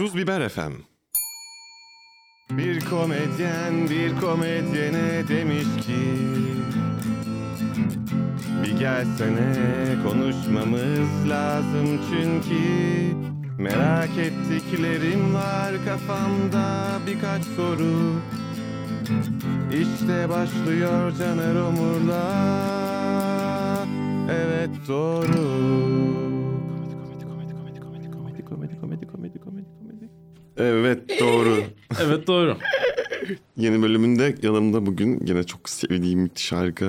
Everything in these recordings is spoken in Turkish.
Tuz Biber FM. Bir komedyen bir komedyene demiş ki Bir gelsene konuşmamız lazım çünkü Merak ettiklerim var kafamda birkaç soru. İşte başlıyor Caner Omur'la. Evet doğru Evet doğru. Evet doğru. Yeni bölümünde yanımda bugün yine çok sevdiğim müthiş harika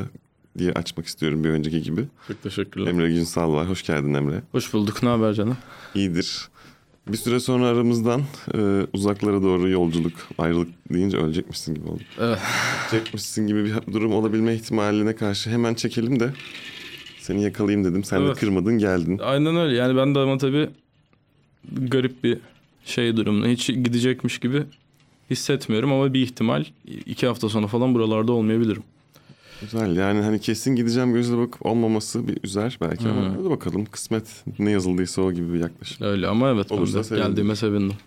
diye açmak istiyorum bir önceki gibi. Çok teşekkürler. Emre Günsal var. Hoş geldin Emre. Hoş bulduk. Ne haber canım? İyidir. Bir süre sonra aramızdan e, uzaklara doğru yolculuk, ayrılık deyince ölecekmişsin gibi oldu. Evet. Ölecekmişsin gibi bir durum olabilme ihtimaline karşı hemen çekelim de seni yakalayayım dedim. Sen Evet. de kırmadın geldin. Aynen öyle. Yani ben de ama tabii garip bir şey durumda. Hiç gidecekmiş gibi hissetmiyorum ama bir ihtimal iki hafta sonra falan buralarda olmayabilirim. Güzel yani hani kesin gideceğim gözle bakıp olmaması bir üzer belki ama Hı. hadi bakalım kısmet ne yazıldıysa o gibi bir yaklaşım. Öyle ama evet Olursa ben de sevindim. geldiğime sevindim.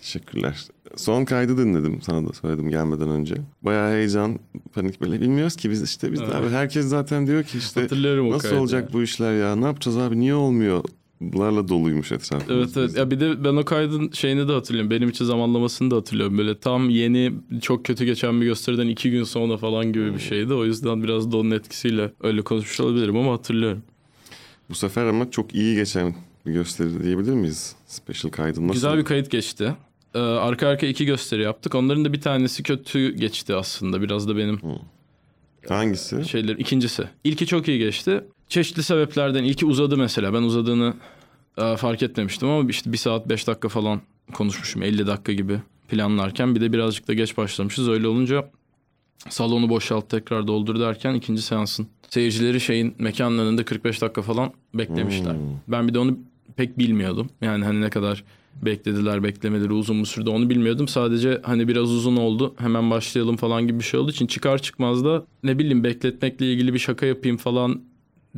Teşekkürler. Son kaydı dinledim sana da söyledim gelmeden önce. Bayağı heyecan, panik böyle. Bilmiyoruz ki biz işte biz de Evet. abi herkes zaten diyor ki işte Hatırlıyorum o nasıl kaydı olacak ya. bu işler ya? Ne yapacağız abi? Niye olmuyor? Bunlarla doluymuş etrafımız. Evet evet. Ya bir de ben o kaydın şeyini de hatırlıyorum. Benim için zamanlamasını da hatırlıyorum. Böyle tam yeni çok kötü geçen bir gösteriden iki gün sonra falan gibi bir şeydi. O yüzden biraz da onun etkisiyle öyle konuşmuş olabilirim ama hatırlıyorum. Bu sefer ama çok iyi geçen bir gösteri diyebilir miyiz? Special kaydın nasıl? Güzel bir kayıt geçti. Ee, arka arka iki gösteri yaptık. Onların da bir tanesi kötü geçti aslında. Biraz da benim Hangisi? şeyler. İkincisi. İlki çok iyi geçti. Çeşitli sebeplerden ilki uzadı mesela. Ben uzadığını e, fark etmemiştim ama işte bir saat beş dakika falan konuşmuşum. 50 dakika gibi planlarken. Bir de birazcık da geç başlamışız. Öyle olunca salonu boşalt tekrar doldur derken ikinci seansın seyircileri şeyin mekanın önünde 45 dakika falan beklemişler. Hmm. Ben bir de onu pek bilmiyordum. Yani hani ne kadar beklediler beklemeleri uzun mu sürdü onu bilmiyordum. Sadece hani biraz uzun oldu hemen başlayalım falan gibi bir şey olduğu için çıkar çıkmaz da ne bileyim bekletmekle ilgili bir şaka yapayım falan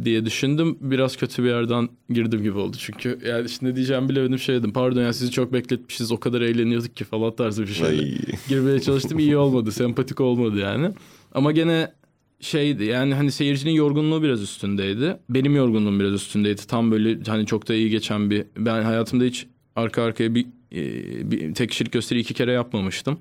diye düşündüm. Biraz kötü bir yerden girdim gibi oldu çünkü. Yani işte ne diyeceğimi bilemedim şey dedim. Pardon ya sizi çok bekletmişiz o kadar eğleniyorduk ki falan tarzı bir şeyle girmeye çalıştım. iyi olmadı. Sempatik olmadı yani. Ama gene şeydi yani hani seyircinin yorgunluğu biraz üstündeydi. Benim yorgunluğum biraz üstündeydi. Tam böyle hani çok da iyi geçen bir... Ben hayatımda hiç arka arkaya bir, e, bir tek kişilik gösteri iki kere yapmamıştım.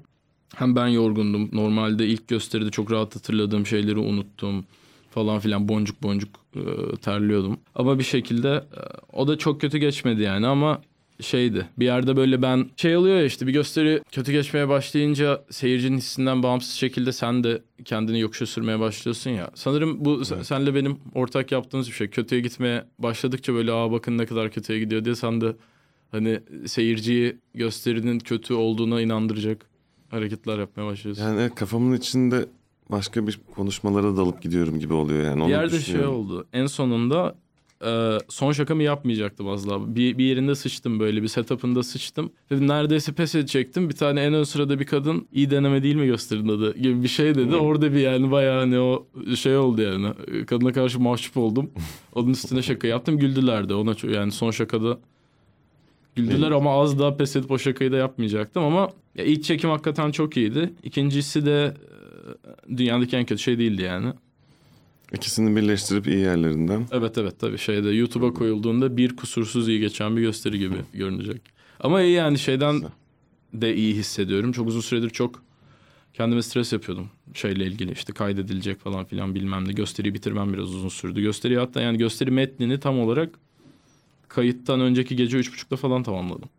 Hem ben yorgundum. Normalde ilk gösteride çok rahat hatırladığım şeyleri unuttum falan filan boncuk boncuk e, terliyordum. Ama bir şekilde e, o da çok kötü geçmedi yani ama şeydi. Bir yerde böyle ben şey oluyor ya işte bir gösteri kötü geçmeye başlayınca seyircinin hissinden bağımsız şekilde sen de kendini yokuşa sürmeye başlıyorsun ya. Sanırım bu sen- senle benim ortak yaptığımız bir şey. Kötüye gitmeye başladıkça böyle aa bakın ne kadar kötüye gidiyor diye sen de hani seyirciyi gösterinin kötü olduğuna inandıracak hareketler yapmaya başlıyorsun. Yani evet, kafamın içinde başka bir konuşmalara dalıp gidiyorum gibi oluyor yani. Onu bir yerde şey oldu. En sonunda e, son şakamı yapmayacaktım az daha. Bir, bir yerinde sıçtım böyle bir setup'ında sıçtım. Dedim neredeyse pes edecektim. Bir tane en ön sırada bir kadın iyi deneme değil mi gösterin adı gibi bir şey dedi. Orada bir yani bayağı hani o şey oldu yani. Kadına karşı mahcup oldum. Onun üstüne şaka yaptım. Güldüler de ona yani son şakada güldüler ama az daha pes edip o şakayı da yapmayacaktım ama ya ilk çekim hakikaten çok iyiydi. İkincisi de dünyadaki en kötü şey değildi yani. İkisini birleştirip iyi yerlerinden. Evet evet tabii şeyde YouTube'a koyulduğunda bir kusursuz iyi geçen bir gösteri gibi görünecek. Ama iyi yani şeyden Güzel. de iyi hissediyorum. Çok uzun süredir çok kendime stres yapıyordum şeyle ilgili işte kaydedilecek falan filan bilmem ne. Gösteriyi bitirmem biraz uzun sürdü. Gösteriyi hatta yani gösteri metnini tam olarak kayıttan önceki gece üç buçukta falan tamamladım.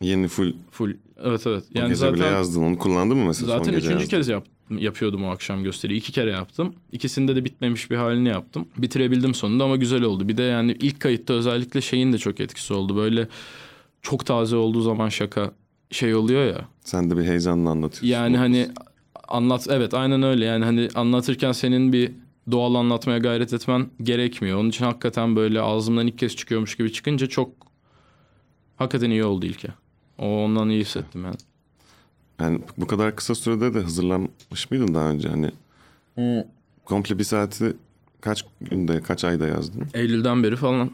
Yeni full Full evet evet. o Yani gece bile zaten yazdın. Onu kullandın mı mesela Zaten gece üçüncü yazdın? kez yap, yapıyordum o akşam gösteriyi. İki kere yaptım. İkisinde de bitmemiş bir halini yaptım. Bitirebildim sonunda ama güzel oldu. Bir de yani ilk kayıtta özellikle şeyin de çok etkisi oldu. Böyle çok taze olduğu zaman şaka şey oluyor ya. Sen de bir heyecanla anlatıyorsun. Yani hani anlat evet aynen öyle. Yani hani anlatırken senin bir doğal anlatmaya gayret etmen gerekmiyor. Onun için hakikaten böyle ağzımdan ilk kez çıkıyormuş gibi çıkınca çok hakikaten iyi oldu ilke. O ondan iyi hissettim yani. Yani bu kadar kısa sürede de hazırlanmış mıydın daha önce? Hani komple bir saati kaç günde, kaç ayda yazdın? Eylül'den beri falan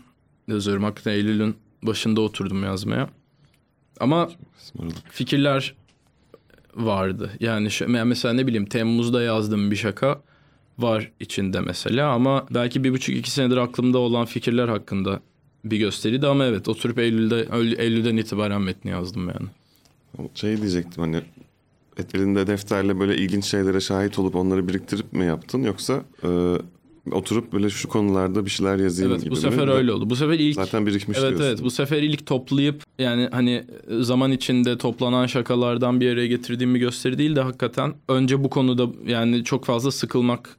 yazıyorum. Hakikaten Eylül'ün başında oturdum yazmaya. Ama fikirler vardı. Yani şu, mesela ne bileyim Temmuz'da yazdığım bir şaka var içinde mesela ama belki bir buçuk iki senedir aklımda olan fikirler hakkında bir gösteriydi ama evet oturup Eylül'de Eylül'den itibaren metni yazdım yani. Şey diyecektim hani elinde defterle böyle ilginç şeylere şahit olup onları biriktirip mi yaptın yoksa e, oturup böyle şu konularda bir şeyler yazayım Evet gibi bu mi? sefer öyle oldu. Bu sefer ilk Zaten birikmiş Evet diyorsun. evet bu sefer ilk toplayıp yani hani zaman içinde toplanan şakalardan bir yere getirdiğim bir gösteri değil de hakikaten önce bu konuda yani çok fazla sıkılmak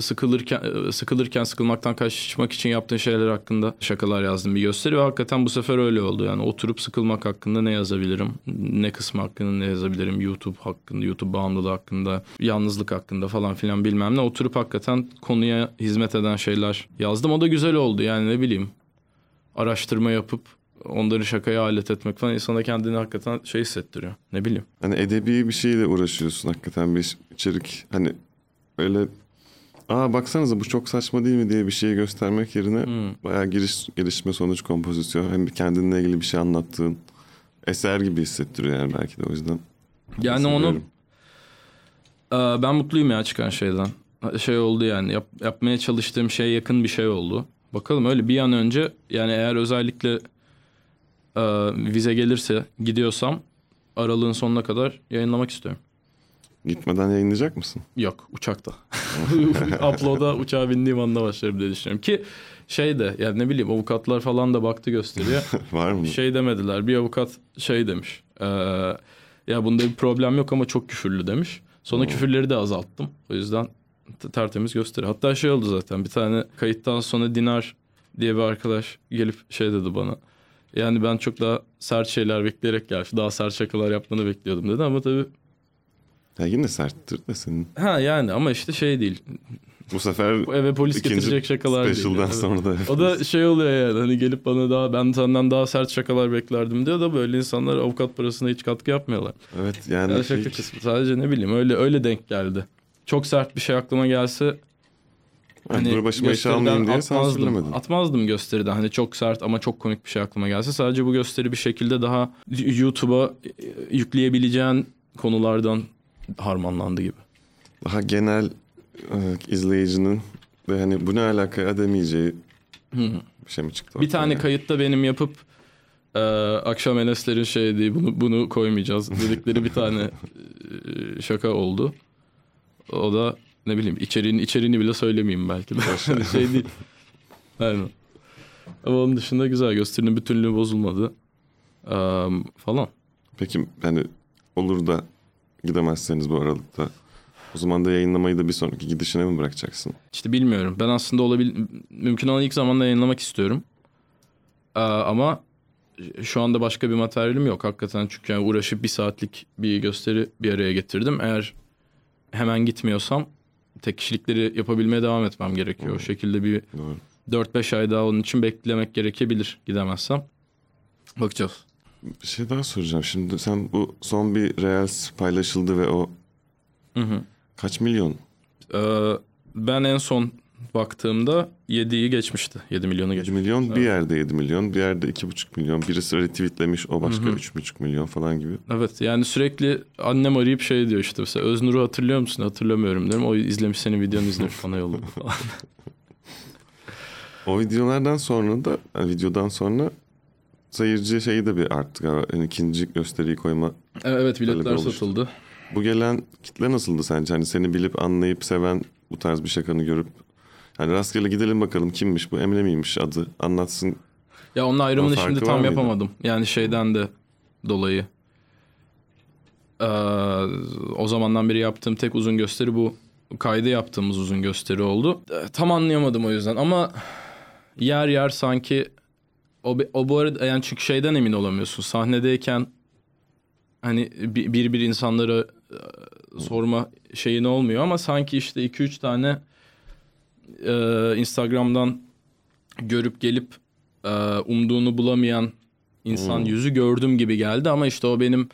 sıkılırken sıkılırken sıkılmaktan kaçmak için yaptığın şeyler hakkında şakalar yazdım bir gösteri ve hakikaten bu sefer öyle oldu. Yani oturup sıkılmak hakkında ne yazabilirim? Ne kısmı hakkında ne yazabilirim? YouTube hakkında, YouTube bağımlılığı hakkında, yalnızlık hakkında falan filan bilmem ne. Oturup hakikaten konuya hizmet eden şeyler yazdım. O da güzel oldu yani ne bileyim araştırma yapıp onları şakaya alet etmek falan insana kendini hakikaten şey hissettiriyor. Ne bileyim. Hani edebi bir şeyle uğraşıyorsun hakikaten bir içerik hani öyle aa baksanıza bu çok saçma değil mi diye bir şeyi göstermek yerine Hmm. bayağı giriş, gelişme sonuç kompozisyon hem kendinle ilgili bir şey anlattığın eser gibi hissettiriyor yani belki de o yüzden. Yani onu. Ee, ben mutluyum ya çıkan şeyden. Şey oldu yani yap- yapmaya çalıştığım şeye yakın bir şey oldu. Bakalım öyle bir an önce yani eğer özellikle e, vize gelirse gidiyorsam aralığın sonuna kadar yayınlamak istiyorum. Gitmeden yayınlayacak mısın? Yok uçakta. Upload'a uçağa bindiğim anda başlarım diye düşünüyorum. Ki şey de yani ne bileyim avukatlar falan da baktı gösteriyor. Var mı? şey demediler. Bir avukat şey demiş. eee, ya bunda bir problem yok ama çok küfürlü demiş. Sonra küfürleri de azalttım. O yüzden tertemiz gösteri. Hatta şey oldu zaten bir tane kayıttan sonra Dinar diye bir arkadaş gelip şey dedi bana. Yani ben çok daha sert şeyler bekleyerek gelmiş. Daha sert şakalar yapmanı bekliyordum dedi ama tabii Ya yine serttir de senin. ha yani ama işte şey değil. Bu sefer eve polis getirecek şakalar değil. special'dan. Evet. sonra da O da şey oluyor yani hani gelip bana daha ben senden daha sert şakalar beklerdim diyor da böyle insanlar avukat parasına hiç katkı yapmıyorlar. Evet yani Yani şaka ilk- kısmı sadece ne bileyim öyle öyle denk geldi. Çok sert bir şey aklıma gelse hani dur başıma iş almayayım diye atmazdım. Atmazdım gösteriden. Hani çok sert ama çok komik bir şey aklıma gelse. Sadece bu gösteri bir şekilde daha YouTube'a yükleyebileceğin konulardan harmanlandı gibi. Daha genel e, izleyicinin ve hani bu ne alaka demeyeceği bir şey mi çıktı? Bir tane yani? kayıtta benim yapıp e, akşam Enes'lerin şey diye bunu bunu koymayacağız dedikleri bir tane e, şaka oldu. O da ne bileyim içeriğini içeriğini bile söylemeyeyim belki de. Hani şey değil. Aynen. Ama onun dışında güzel gösterinin bütünlüğü bozulmadı. Eee, falan. Peki hani olur da gidemezseniz bu aralıkta o zaman da yayınlamayı da bir sonraki gidişine mi bırakacaksın? İşte bilmiyorum. Ben aslında olabil mümkün olan ilk zamanda yayınlamak istiyorum. Eee, ama şu anda başka bir materyalim yok hakikaten. Çünkü yani uğraşıp bir saatlik bir gösteri bir araya getirdim. Eğer hemen gitmiyorsam tek kişilikleri yapabilmeye devam etmem gerekiyor. O şekilde bir Doğru. 4-5 ay daha onun için beklemek gerekebilir gidemezsem. Bakacağız. Bir şey daha soracağım. Şimdi sen bu son bir Reels paylaşıldı ve o Hı hı. kaç milyon? Ee, ben en son baktığımda 7'yi geçmişti. 7 milyonu 7 geçmişti. milyon bir yerde 7 milyon bir yerde 2,5 milyon birisi retweetlemiş o başka 3,5 milyon falan gibi. Evet yani sürekli annem arayıp şey diyor işte mesela Öznur'u hatırlıyor musun? Hatırlamıyorum diyorum. O izlemiş senin videonu izlemiş bana yolladı falan. O videolardan sonra da yani videodan sonra seyirci şeyi de bir arttı galiba. Yani ikinci gösteriyi koyma. evet Böyle bir biletler satıldı. Bu gelen kitle nasıldı sence? Hani seni bilip anlayıp seven bu tarz bir şakanı görüp hani rastgele gidelim bakalım kimmiş bu Emre miymiş adı anlatsın. Ya onun ayrımını farkı şimdi tam yapamadım. Yani şeyden de dolayı. Ee, o zamandan beri yaptığım tek uzun gösteri bu. Kaydı yaptığımız uzun gösteri oldu. Ee, tam anlayamadım o yüzden ama yer yer sanki o, o bu arada yani çünkü şeyden emin olamıyorsun. Sahnedeyken hani bir bir, bir insanlara e, sorma şeyin olmuyor ama sanki işte 2-3 tane e, Instagram'dan görüp gelip e, umduğunu bulamayan insan yüzü gördüm gibi geldi ama işte o benim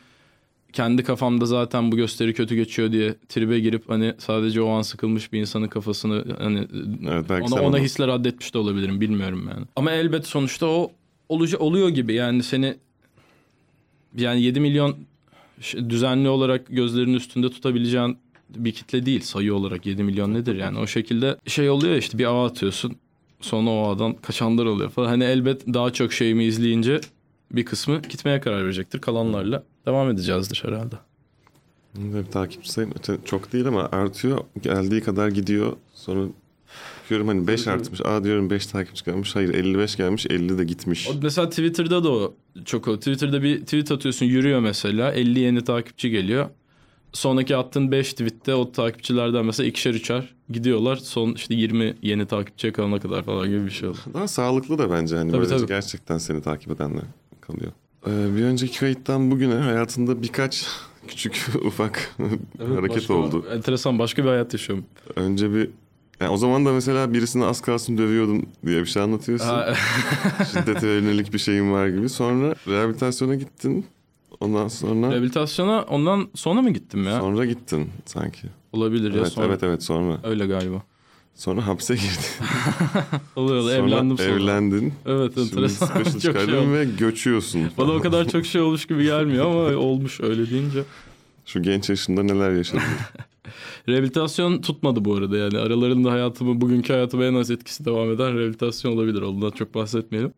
kendi kafamda zaten bu gösteri kötü geçiyor diye tribe girip hani sadece o an sıkılmış bir insanın kafasını hani Evet ona, ona hisler addetmiş de olabilirim bilmiyorum yani. Ama elbet sonuçta o olucu, oluyor gibi. Yani seni yani 7 milyon düzenli olarak gözlerinin üstünde tutabileceğin bir kitle değil sayı olarak 7 milyon nedir yani? O şekilde şey oluyor işte bir ağ atıyorsun sonra o ağdan kaçanlar oluyor falan. Hani elbet daha çok şeyimi izleyince bir kısmı gitmeye karar verecektir kalanlarla devam edeceğizdir herhalde. Benim takipçi sayım çok değil ama artıyor. Geldiği kadar gidiyor. Sonra bakıyorum hani 5 artmış. Aa diyorum 5 takipçi gelmiş. Hayır 55 gelmiş 50 de gitmiş. O mesela Twitter'da da o çok o. Twitter'da bir tweet atıyorsun yürüyor mesela 50 yeni takipçi geliyor. Sonraki attığın 5 tweette o takipçilerden mesela ikişer üçer gidiyorlar. Son işte 20 yeni takipçiye kalana kadar falan gibi bir şey oldu. Daha sağlıklı da bence hani Tabii, böylece tabii. gerçekten seni takip edenler kalıyor. Ee, bir önceki kayıttan bugüne hayatında birkaç küçük ufak hareket Başka- oldu. Enteresan başka bir hayat yaşıyorum. Önce bir yani o zaman da mesela birisine az kalsın dövüyordum diye bir şey anlatıyorsun. Şiddete yönelik bir şeyin var gibi. Sonra rehabilitasyona gittin. Ondan sonra Rehabilitasyona ondan sonra mı gittim ya? sonra gittin sanki. Olabilir ya Evet sonra. evet evet sonra. Öyle galiba. Sonra hapse girdin. Oluyor Sonra evlendim sonra. evlendin. Evet Şimdi enteresan. special çok şey çıkardın oldu. ve göçüyorsun. Bana o kadar çok şey olmuş gibi gelmiyor ama olmuş öyle deyince. Şu genç yaşında neler yaşadın? Rehabilitasyon tutmadı bu arada yani aralarında hayatımı bugünkü hayatıma en az etkisi devam eden rehabilitasyon olabilir. Ondan çok bahsetmeyelim.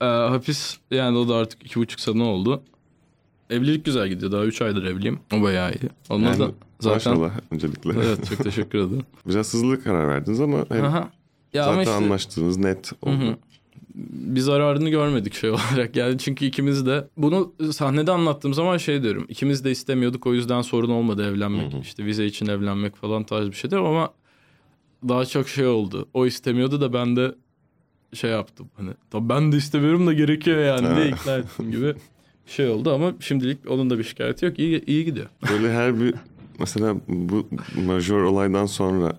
Ee, hapis yani o da artık iki buçuk sene oldu. Evlilik güzel gidiyor. Daha üç aydır evliyim. O bayağı iyi. Ondan Yani da zaten... Maşallah öncelikle. Evet çok teşekkür ederim. Biraz hızlı karar verdiniz ama hem Aha. Ya zaten işte anlaştığınız net oldu. Hı hı. bir zararını görmedik şey olarak. Yani çünkü ikimiz de bunu sahnede anlattığım zaman şey diyorum. İkimiz de istemiyorduk o yüzden sorun olmadı evlenmek. Hı hı. İşte vize için evlenmek falan tarz bir şey diyorum ama daha çok şey oldu. O istemiyordu da ben de şey yaptım. Hani tabii ben de istemiyorum da gerekiyor yani diye ikna ettim gibi şey oldu ama şimdilik onun da bir şikayeti yok. İyi, iyi gidiyor. Böyle her bir mesela bu majör olaydan sonra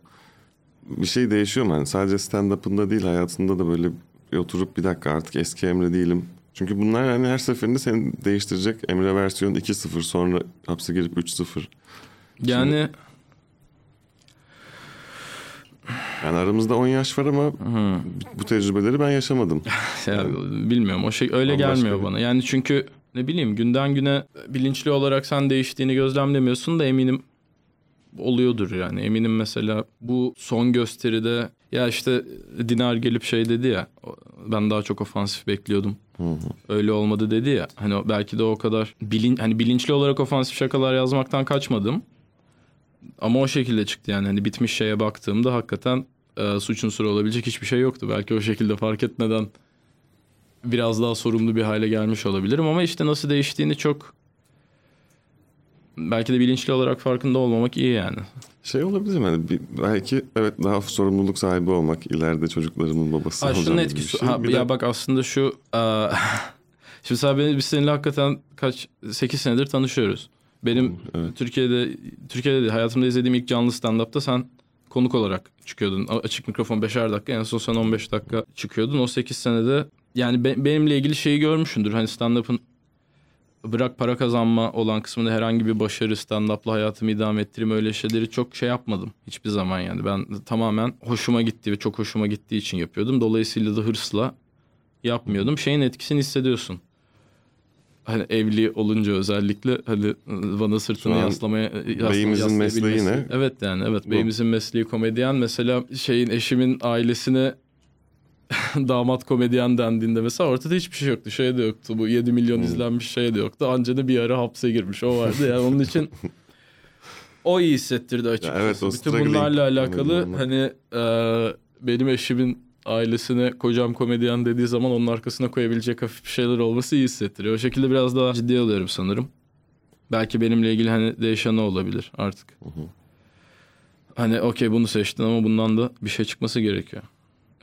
bir şey değişiyor mu? Yani sadece stand-up'ında değil hayatında da böyle bir oturup bir dakika artık eski Emre değilim. Çünkü bunlar hani her seferinde seni değiştirecek. Emre versiyon 2-0 sonra hapse girip 3-0. Yani Yani aramızda 10 yaş var ama bu tecrübeleri ben yaşamadım. Ya, bilmiyorum o şey öyle Bambaşka gelmiyor bir- bana. Yani çünkü ne bileyim günden güne bilinçli olarak sen değiştiğini gözlemlemiyorsun da eminim oluyordur yani. Eminim mesela bu son gösteride ya işte Dinar gelip şey dedi ya ben daha çok ofansif bekliyordum. Hı hı. Öyle olmadı dedi ya. Hani belki de o kadar bilin hani bilinçli olarak ofansif şakalar yazmaktan kaçmadım. Ama o şekilde çıktı yani hani bitmiş şeye baktığımda hakikaten e, suç unsuru olabilecek hiçbir şey yoktu. Belki o şekilde fark etmeden biraz daha sorumlu bir hale gelmiş olabilirim ama işte nasıl değiştiğini çok belki de bilinçli olarak farkında olmamak iyi yani. Şey olabilir mi? Yani bir- belki evet daha sorumluluk sahibi olmak ileride çocuklarımın babası Ha, şunun etkisi şey. ha, Bir ya de- bak aslında şu e, şimdi sen beni biz seninle hakikaten kaç 8 senedir tanışıyoruz. Benim Evet. Türkiye'de Türkiye'de de hayatımda izlediğim ilk canlı stand-up'ta sen konuk olarak çıkıyordun. A- Açık mikrofon 5'er dakika en son sen 15 dakika çıkıyordun. O 8 senede yani be- benimle ilgili şeyi görmüşsündür. Hani stand-up'ın bırak para kazanma olan kısmında herhangi bir başarı stand-up'la hayatımı idame ettireyim öyle şeyleri çok şey yapmadım. Hiçbir zaman yani. Ben tamamen hoşuma gitti ve çok hoşuma gittiği için yapıyordum. Dolayısıyla da hırsla yapmıyordum. Şeyin etkisini hissediyorsun. Hani evli olunca özellikle hani bana sırtını yaslamaya yasla- beyimizin mesleği ne? Evet yani evet Bu. beyimizin mesleği komedyen. Mesela şeyin eşimin ailesine damat komedyen dendiğinde mesela ortada hiçbir şey yoktu. Şey de yoktu. Bu 7 milyon Hmm. izlenmiş şey de yoktu. Anca da bir ara hapse girmiş. O vardı. Yani onun için o iyi hissettirdi açıkçası. evet, o Bütün bunlarla alakalı hani e, benim eşimin ailesine kocam komedyen dediği zaman onun arkasına koyabilecek hafif bir şeyler olması iyi hissettiriyor. O şekilde biraz daha ciddi alıyorum sanırım. Belki benimle ilgili hani değişen o olabilir artık. Hı hı. Hani okey bunu seçtin ama bundan da bir şey çıkması gerekiyor.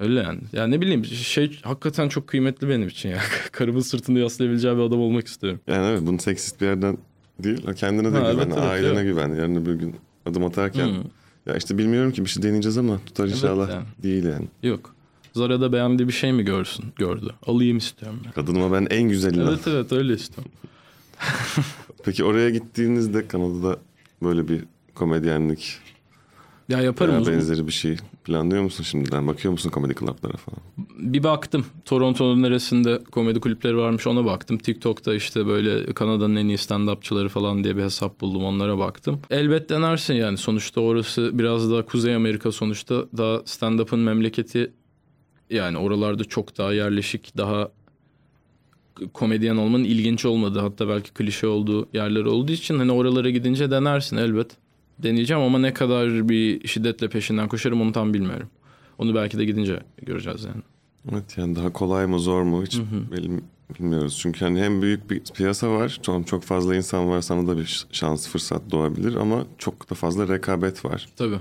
Öyle yani. Yani ne bileyim şey hakikaten çok kıymetli benim için ya. Karımın sırtını yaslayabileceği bir adam olmak istiyorum. Yani evet bunu seksist bir yerden değil. Kendine de Ha, güven, evet, evet, ailene evet. güven. Yarın bir gün adım atarken Hmm. ya işte bilmiyorum ki bir şey deneyeceğiz ama tutar Evet inşallah yani. değil yani. Yok. Zara'da beğendiği bir şey mi görsün? Gördü. Alayım istiyorum ben. Kadınıma ben en güzelini. Evet evet öyle istiyorum. Peki oraya gittiğinizde Kanada'da böyle bir komedyenlik Ya yaparım Veya benzeri bir şey planlıyor musun şimdiden? Bakıyor musun komedi club'lara falan? Bir baktım. Toronto'nun neresinde komedi kulüpleri varmış ona baktım. TikTok'ta işte böyle Kanada'nın en iyi stand-upçıları falan diye bir hesap buldum onlara baktım. Elbet denersin yani sonuçta orası biraz daha Kuzey Amerika sonuçta daha stand-up'ın memleketi yani oralarda çok daha yerleşik daha komedyen olmanın ilginç olmadığı hatta belki klişe olduğu yerler olduğu için hani oralara gidince denersin elbet. Deneyeceğim ama ne kadar bir şiddetle peşinden koşarım onu tam bilmiyorum. Onu belki de gidince göreceğiz yani. Evet yani daha kolay mı zor mu hiç benim bilmiyoruz. Çünkü hani hem büyük bir piyasa var. Çok, çok fazla insan var. Sana da bir şans fırsat doğabilir ama çok da fazla rekabet var. Tabii.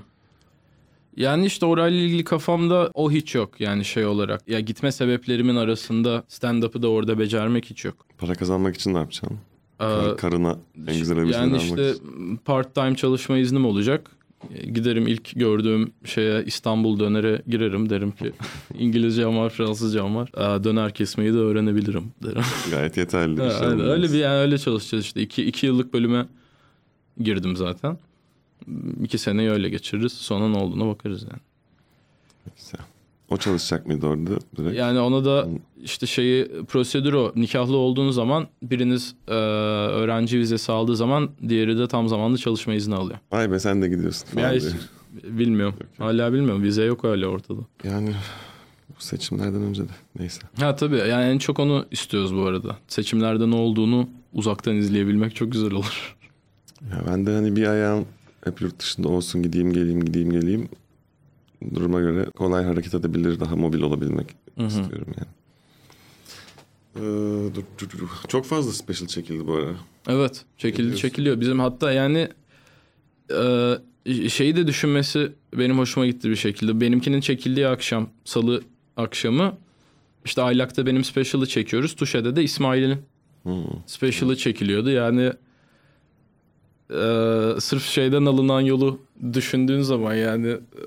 Yani işte orayla ilgili kafamda o hiç yok yani şey olarak. Ya gitme sebeplerimin arasında stand-up'ı da orada becermek hiç yok. Para kazanmak için ne yapacaksın? Ee, Kar- karına en güzel elbiseni yani işte part time çalışma iznim olacak. Giderim ilk gördüğüm şeye İstanbul dönere girerim derim ki İngilizcem var, Fransızcam var. Aa, döner kesmeyi de öğrenebilirim derim. Gayet yeterli bir şey. olmaz. öyle bir yani öyle çalışacağız işte. İki, iki yıllık bölüme girdim zaten. İki seneyi öyle geçiririz. Sonra ne olduğuna bakarız yani. O çalışacak mıydı orada direkt? Yani ona da işte şeyi prosedür o. Nikahlı olduğun zaman biriniz e, öğrenci vizesi aldığı zaman diğeri de tam zamanlı çalışma izni alıyor. Vay be sen de gidiyorsun Ya hiç bilmiyorum. Hala bilmiyorum. Vize yok hala ortada. Yani bu seçimlerden önce de neyse. Ha tabii yani en çok onu istiyoruz bu arada. Seçimlerde ne olduğunu uzaktan izleyebilmek çok güzel olur. Ya ben de hani bir ayağım hep yurt dışında olsun gideyim geleyim gideyim geleyim. Duruma göre kolay hareket edebilir daha mobil olabilmek istiyorum yani. Ee, dur, dur, dur. Çok fazla special çekildi bu ara. Evet çekildi çekiliyor. Bizim hatta yani e, şeyi de düşünmesi benim hoşuma gitti bir şekilde. Benimkinin çekildiği akşam salı akşamı işte Aylak'ta benim special'ı çekiyoruz. Tuşe'de de İsmail'in Hmm. special'ı çekiliyordu. Yani e, sırf şeyden alınan yolu düşündüğün zaman yani e,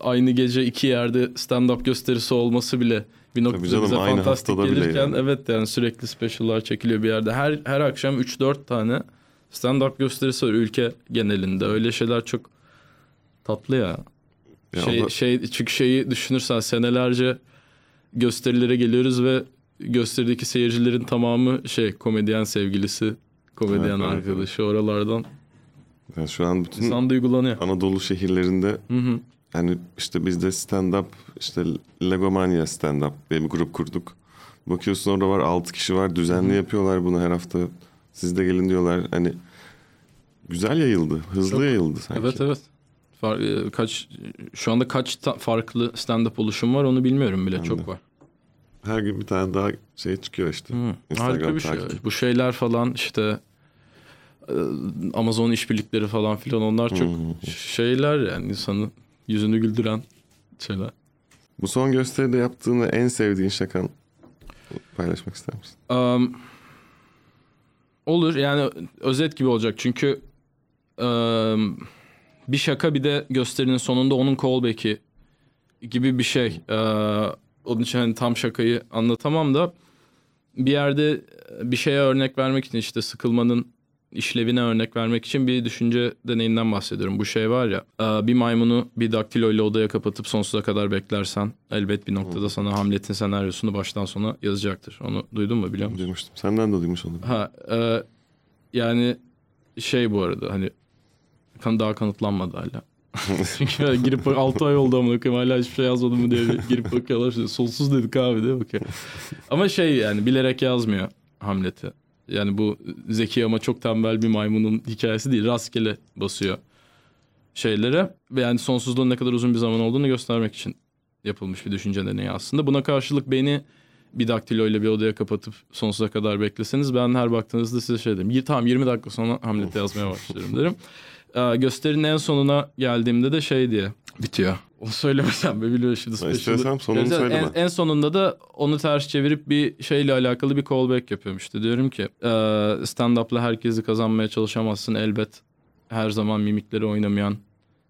aynı gece iki yerde stand-up gösterisi olması bile bir noktada canım, bize aynı fantastik bile gelirken yani. evet yani sürekli special'lar çekiliyor bir yerde. Her her akşam 3-4 tane stand-up gösterisi var ülke genelinde. Öyle şeyler çok tatlı ya. Ya şey, da- şey çünkü şeyi düşünürsen senelerce gösterilere geliyoruz ve gösterideki seyircilerin tamamı şey komedyen sevgilisi, komedyen Evet, evet, arkadaşı oralardan yani şu an bütün insan duygulanıyor. Anadolu şehirlerinde Hı hı. Yani işte biz de stand-up işte Legomania stand-up diye bir grup kurduk. Bakıyorsun orada var 6 kişi var düzenli yapıyorlar bunu her hafta. Siz de gelin diyorlar. Hani güzel yayıldı. Hızlı Çok- yayıldı sanki. Evet evet. E, kaç şu anda kaç ta- farklı stand-up oluşum var onu bilmiyorum bile Ben çok var. Her gün bir tane daha şey çıkıyor işte. Hı, Instagram Harika bir şey. takip. Bu şeyler falan işte e, Amazon işbirlikleri falan filan onlar çok Hı. şeyler yani insanın yüzünü güldüren şeyler. Bu son gösteride yaptığın ve en sevdiğin şakan paylaşmak ister misin? Um, olur yani özet gibi olacak çünkü um, bir şaka bir de gösterinin sonunda onun callback'i gibi bir şey. Ee, onun için hani tam şakayı anlatamam da bir yerde bir şeye örnek vermek için işte sıkılmanın işlevine örnek vermek için bir düşünce deneyinden bahsediyorum. Bu şey var ya e, bir maymunu bir daktilo ile odaya kapatıp sonsuza kadar beklersen elbet bir noktada sana Hamlet'in senaryosunu baştan sona yazacaktır. Onu duydun mu biliyor musun? Duymuştum. Senden de duymuş oldum. Ha e, yani şey bu arada hani kan daha kanıtlanmadı hala. Çünkü girip 6 ay oldu amına koyayım hala hiçbir şey yazmadım mı diye girip bakıyorlar. İşte, Sonsuz dedik abi diye bakıyor. Ama şey yani bilerek yazmıyor Hamlet'i. Yani bu zeki ama çok tembel bir maymunun hikayesi değil. Rastgele basıyor şeylere. Ve yani sonsuzluğun ne kadar uzun bir zaman olduğunu göstermek için yapılmış bir düşünce deneyi aslında. Buna karşılık beni bir daktilo ile bir odaya kapatıp sonsuza kadar bekleseniz ben her baktığınızda size şey derim. "Y- Tamam 20 dakika sonra Hamlet'i yazmaya başlarım derim. Ee, gösterinin en sonuna geldiğimde de şey diye bitiyor. Onu söylemesem mi biliyor şimdi. special'ı. sonunu Yani söyleme. En, en sonunda da onu ters çevirip bir şeyle alakalı bir callback yapıyorum işte. Diyorum ki e, stand-up'la herkesi kazanmaya çalışamazsın elbet. Her zaman mimikleri oynamayan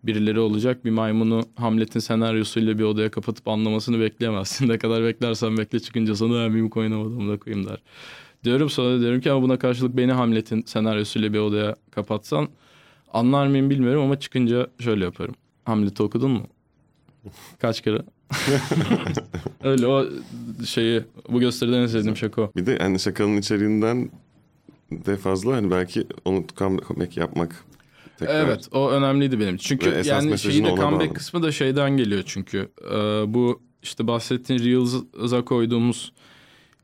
birileri olacak. Bir maymunu Hamlet'in senaryosuyla bir odaya kapatıp anlamasını bekleyemezsin. Ne kadar beklersen bekle çıkınca sana "Ha, mimik oynamadım da koyayım der. Diyorum sonra diyorum ki ama buna karşılık beni Hamlet'in senaryosuyla bir odaya kapatsan anlar mıyım bilmiyorum ama çıkınca şöyle yaparım. Hamlet'i okudun mu? Kaç kere? Öyle o şeyi bu gösteriden en sevdiğim şaka. Bir de hani şakanın içeriğinden de fazla hani belki onu comeback yapmak. Tekrar. Evet o önemliydi benim. Çünkü Ve yani şeyi de comeback bağlı. kısmı da şeyden geliyor çünkü. Ee, bu işte bahsettiğin Reels'a koyduğumuz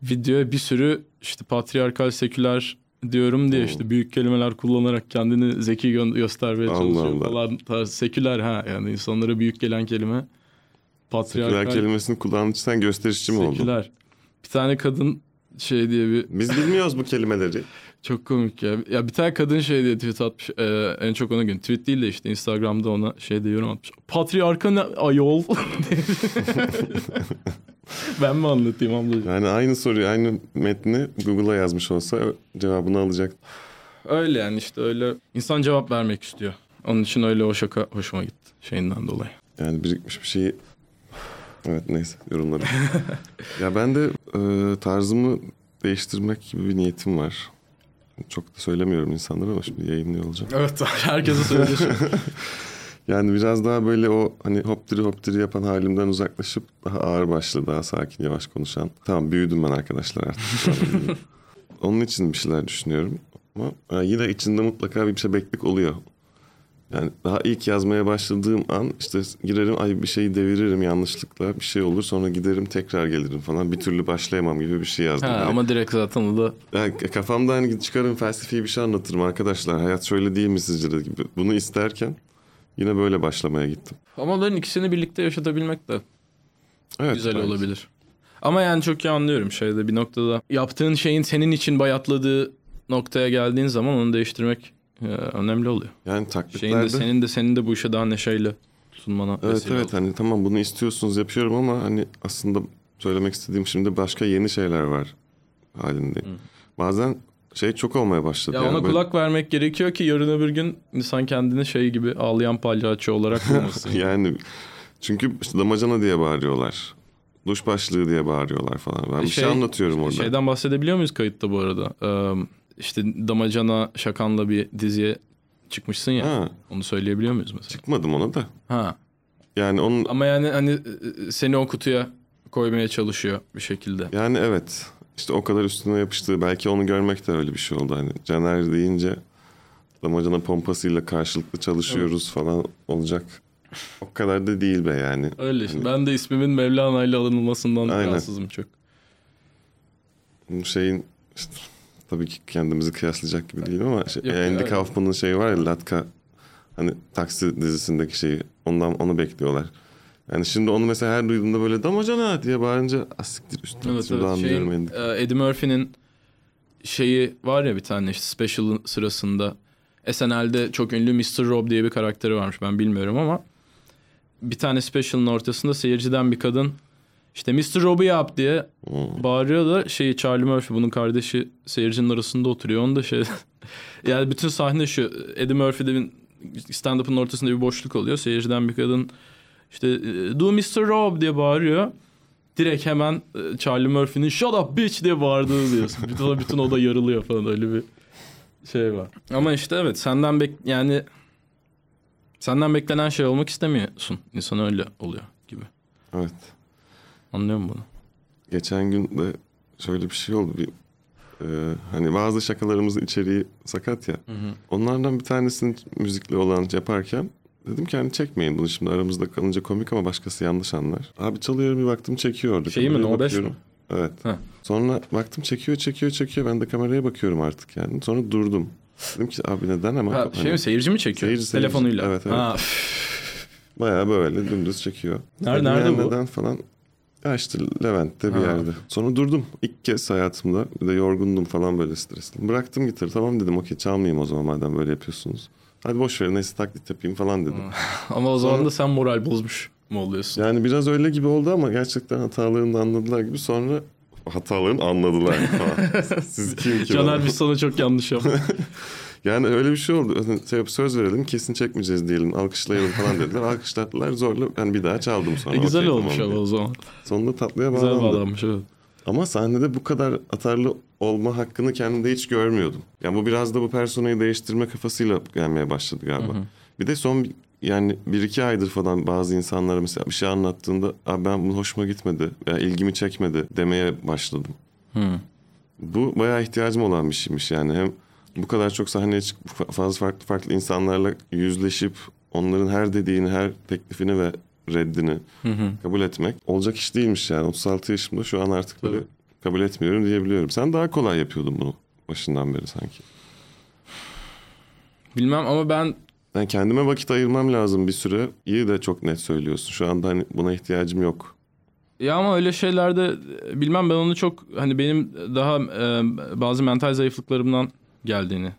videoya bir sürü işte patriarkal seküler diyorum diye Hmm. işte büyük kelimeler kullanarak kendini zeki gö- göstermeye Allah çalışıyor Allah. falan. Seküler ha yani insanlara büyük gelen kelime patriarkal Seküler kelimesini içten gösterişçi mi oldu? seküler. Bir tane kadın şey diye bir Biz bilmiyoruz bu kelimeleri. çok komik ya. Ya bir tane kadın şey diye tweet atmış. Ee, en çok ona gün. Tweet değil de işte Instagram'da ona şey diye yorum atmış. Patriarka ne ayol? ben mi anlatayım ablacığım? Yani aynı soruyu, aynı metni Google'a yazmış olsa cevabını alacak. Öyle yani işte öyle. İnsan cevap vermek istiyor. Onun için öyle o şaka hoşuma gitti şeyinden dolayı. Yani birikmiş bir şeyi... Evet neyse yorumlarım. ya ben de e, tarzımı değiştirmek gibi bir niyetim var. Çok da söylemiyorum insanlara ama şimdi yayınlıyor olacağım. Evet herkese şu. Yani biraz daha böyle o hani hop diri hop diri yapan halimden uzaklaşıp daha ağır başlı, daha sakin, yavaş konuşan. Tamam büyüdüm ben arkadaşlar artık. Onun için bir şeyler düşünüyorum. Ama e, yine içinde mutlaka bir şey beklik oluyor. Yani daha ilk yazmaya başladığım an işte girerim ay bir şeyi deviririm yanlışlıkla bir şey olur sonra giderim tekrar gelirim falan bir türlü başlayamam gibi bir şey yazdım. Ha, Yani- ama direkt zaten o da yani kafamda hani çıkarım felsefi bir şey anlatırım arkadaşlar. Hayat şöyle değil mi sizce de gibi. Bunu isterken yine böyle başlamaya gittim. ama onların ikisini birlikte yaşatabilmek de Evet, güzel belki. olabilir. Ama yani çok iyi anlıyorum şeyde bir noktada. Yaptığın şeyin senin için bayatladığı noktaya geldiğin zaman onu değiştirmek e, önemli oluyor. Yani Şeyin taklitlerde... de senin de senin de bu işe daha neşeyle sunmana Evet evet olur. hani tamam bunu istiyorsunuz yapıyorum ama hani aslında söylemek istediğim şimdi başka yeni şeyler var halinde. Bazen şey çok olmaya başladı. Ya yani ona böyle- kulak vermek gerekiyor ki yarın öbür gün insan kendini şey gibi ağlayan palyaço olarak bulmasın. yani çünkü işte damacana diye bağırıyorlar. Duş başlığı diye bağırıyorlar falan. Ben bir şey, Şey- anlatıyorum orada. Şeyden bahsedebiliyor muyuz kayıtta bu arada? Ee, işte Damacana Şakan'la bir diziye çıkmışsın ya. Ha, Onu söyleyebiliyor muyuz mesela? çıkmadım ona da. Ha. Yani onun Ama yani hani e, seni o kutuya koymaya çalışıyor bir şekilde. Yani evet. İşte o kadar üstüne yapıştığı belki onu görmek de öyle bir şey oldu. Hani Caner deyince damacana pompasıyla karşılıklı çalışıyoruz falan olacak. O kadar da değil be yani. Öyle işte. Hani Ben de ismimin Mevlana ile alınılmasından Aynen. rahatsızım çok. bu şeyin işte, tabii ki kendimizi kıyaslayacak gibi değil ama şey, Yok, Andy. Kaufman'ın şeyi var ya Latka hani taksi dizisindeki şeyi ondan onu bekliyorlar. Yani şimdi onu mesela her duyduğumda böyle damacana diye bağırınca asiktir üstüne. Evet, evet. anlıyorum Andy. e, Eddie Murphy'nin şeyi var ya bir tane işte special sırasında SNL'de çok ünlü Mr. Rob diye bir karakteri varmış ben bilmiyorum ama bir tane special'ın ortasında seyirciden bir kadın işte Mr. Rob'u yap diye Hmm. bağırıyor da şeyi Charlie Murphy bunun kardeşi seyircinin arasında oturuyor. Onu da şey yani bütün sahne şu Eddie Murphy'de stand-up'ın ortasında bir boşluk oluyor. Seyirciden bir kadın işte do Mr. Rob diye bağırıyor. Direkt hemen e, Charlie Murphy'nin shut up bitch diye bağırdığını diyorsun. bütün, bütün oda yarılıyor falan öyle bir şey var. Ama işte evet senden bek yani senden beklenen şey olmak istemiyorsun. İnsan öyle oluyor gibi. Evet. Anlıyor musun bunu? Geçen gün de şöyle bir şey oldu. Bir, e, hani bazı şakalarımızın içeriği sakat ya. Onlardan bir tanesini müzikle olan yaparken dedim ki hani çekmeyin bunu şimdi aramızda kalınca komik ama başkası yanlış anlar. Abi çalıyorum bir baktım çekiyor orada. Şeyi mi, No 5 bakıyorum. mi? Evet. Heh. Sonra baktım çekiyor çekiyor çekiyor. Ben de kameraya bakıyorum artık yani. Sonra durdum. Dedim ki abi neden ama Ha, hani şey mi seyirci mi çekiyor? Seyirci, seyirci. Telefonuyla. Evet, evet. Ha, bayağı böyle dümdüz çekiyor. Nerede- nerede "Ya bu?" Neden falan. Ya işte Levent'te bir Ha. yerde. Sonra durdum. İlk kez hayatımda. Bir de yorgundum falan böyle stresli. Bıraktım gitarı. Tamam dedim okey çalmayayım o zaman madem böyle yapıyorsunuz. Hadi boş verin neyse taklit yapayım falan dedim. Ama o zaman da sen moral bozmuş mu oluyorsun? Yani biraz öyle gibi oldu ama gerçekten hatalarını da anladılar gibi. Sonra hatalarını anladılar falan. Siz kim ki? Caner biz sana çok yanlış yaptık. Yani öyle bir şey oldu. Hani Şey, söz verelim kesin çekmeyeceğiz diyelim. Alkışlayalım falan dediler. Alkışlattılar zorla. Ben bir daha çaldım sonra. E, güzel Okey, olmuş tamam ama diye. o zaman. Sonunda tatlıya Güzel bağlandı. bağlanmış evet. Ama sahnede bu kadar atarlı olma hakkını kendimde hiç görmüyordum. Yani bu biraz da bu personayı değiştirme kafasıyla gelmeye başladı galiba. Bir de son yani bir iki aydır falan bazı insanlara mesela bir şey anlattığında Abi ben bunu hoşuma gitmedi veya ilgimi çekmedi demeye başladım. Hı. Bu bayağı ihtiyacım olan bir şeymiş yani. Hem bu kadar çok sahneye çıkıp fa- fazla farklı farklı insanlarla yüzleşip onların her dediğini, her teklifini ve reddini Hı hı. kabul etmek olacak iş değilmiş yani. 36 yaşımda şu an artık böyle. Kabul etmiyorum diyebiliyorum. Sen daha kolay yapıyordun bunu başından beri sanki. Bilmem ama ben Ben kendime vakit ayırmam lazım bir süre. İyi de çok net söylüyorsun. Şu anda hani buna ihtiyacım yok. Ya ama öyle şeylerde bilmem ben onu çok hani benim daha e, bazı mental zayıflıklarımdan geldiğini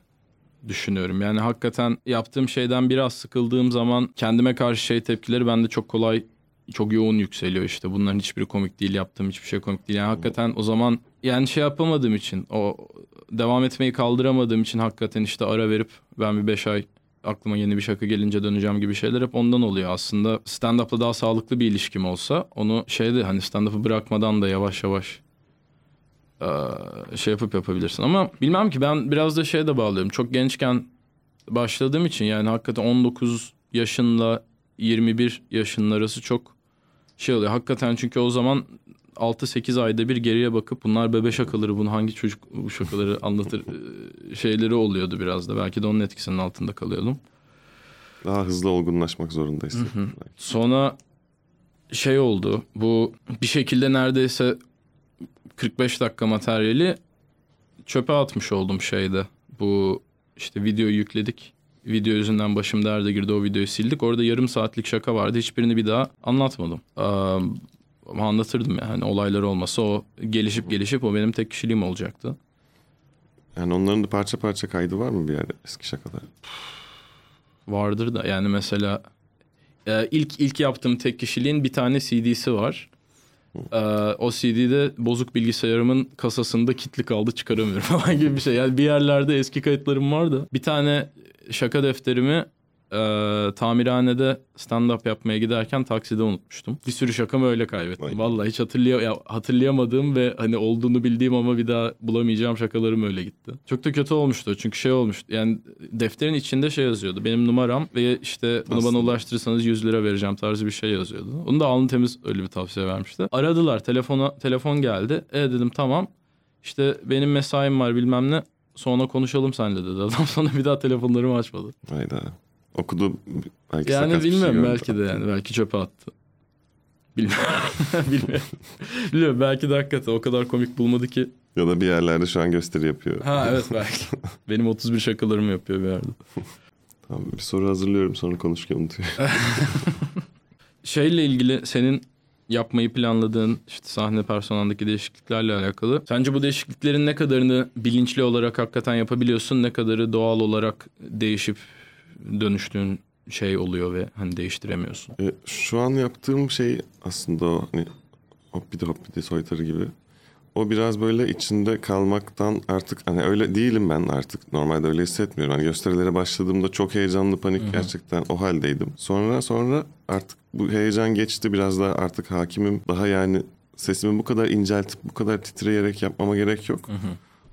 düşünüyorum. Yani hakikaten yaptığım şeyden biraz sıkıldığım zaman kendime karşı şey tepkileri bende çok kolay çok yoğun yükseliyor işte. Bunların hiçbiri komik değil, yaptığım hiçbir şey komik değil. Yani hakikaten o zaman yani şey yapamadığım için o devam etmeyi kaldıramadığım için hakikaten işte ara verip ben bir beş ay aklıma yeni bir şaka gelince döneceğim gibi şeyler hep ondan oluyor aslında. Stand-up'la daha sağlıklı bir ilişkim olsa onu şeyde hani stand-up'ı bırakmadan da yavaş yavaş şey yapıp yapabilirsin. Ama bilmem ki ben biraz da şeye de bağlıyorum. Çok gençken başladığım için yani hakikaten 19 yaşınla 21 yaşının arası çok şey oluyor. Hakikaten çünkü o zaman 6-8 ayda bir geriye bakıp bunlar bebe şakaları bunu hangi çocuk bu şakaları anlatır şeyleri oluyordu biraz da. Belki de onun etkisinin altında kalıyordum. Daha hızlı olgunlaşmak zorunda hissettim. belki. Sonra şey oldu. Bu bir şekilde neredeyse 45 dakika materyali çöpe atmış oldum şeyde. Bu işte videoyu yükledik. Video yüzünden başım derde girdi o videoyu sildik. Orada yarım saatlik şaka vardı. Hiçbirini bir daha anlatmadım. Ama anlatırdım yani olaylar olmasa o gelişip gelişip o benim tek kişiliğim olacaktı. Yani onların da parça parça kaydı var mı bir yerde eski şakalar? Vardır da yani mesela e, ilk ilk yaptığım tek kişiliğin bir tane CD'si var. E, o CD'de bozuk bilgisayarımın kasasında kilitli kaldı çıkaramıyorum falan gibi bir şey. Yani bir yerlerde eski kayıtlarım vardı. Bir tane şaka defterimi e, tamirhanede stand-up yapmaya giderken takside unutmuştum. Bir sürü şakamı öyle kaybettim. Vay. Vallahi hiç hatırlaya ya, hatırlayamadığım ve hani olduğunu bildiğim ama bir daha bulamayacağım şakalarım öyle gitti. Çok da kötü olmuştu çünkü şey olmuştu. Yani defterin içinde şey yazıyordu. Benim numaram ve işte bunu bana Aslında. ulaştırırsanız 100 lira vereceğim tarzı bir şey yazıyordu. Onu da alnı temiz öyle bir tavsiye vermişti. Aradılar telefona telefon geldi. E dedim tamam. İşte benim mesaim var bilmem ne. Sonra konuşalım seninle dedi adam. Sonra bir daha telefonlarımı açmadı. Hayda. Okudu belki Yani bir şey belki de yani belki çöpe attı. Bilmiyorum. bilmiyorum. bilmiyorum belki de hakikaten o kadar komik bulmadı ki. Ya da bir yerlerde şu an gösteri yapıyor. Ha evet belki. Benim 31 şakalarımı yapıyor bir yerde. Tamam, bir soru hazırlıyorum sonra konuşurken unutuyorum. Şeyle ilgili senin yapmayı planladığın işte sahne personandaki değişikliklerle alakalı. Sence bu değişikliklerin ne kadarını bilinçli olarak hakikaten yapabiliyorsun? Ne kadarı doğal olarak değişip dönüştüğün şey oluyor ve hani değiştiremiyorsun? E, şu an yaptığım şey aslında o hani hoppidi hoppidi soytarı gibi. O biraz böyle içinde kalmaktan artık hani öyle değilim ben artık. Normalde öyle hissetmiyorum. Hani gösterilere başladığımda çok heyecanlı panik gerçekten o haldeydim. Sonra sonra artık bu heyecan geçti biraz daha artık hakimim. Daha yani sesimi bu kadar inceltip bu kadar titreyerek yapmama gerek yok.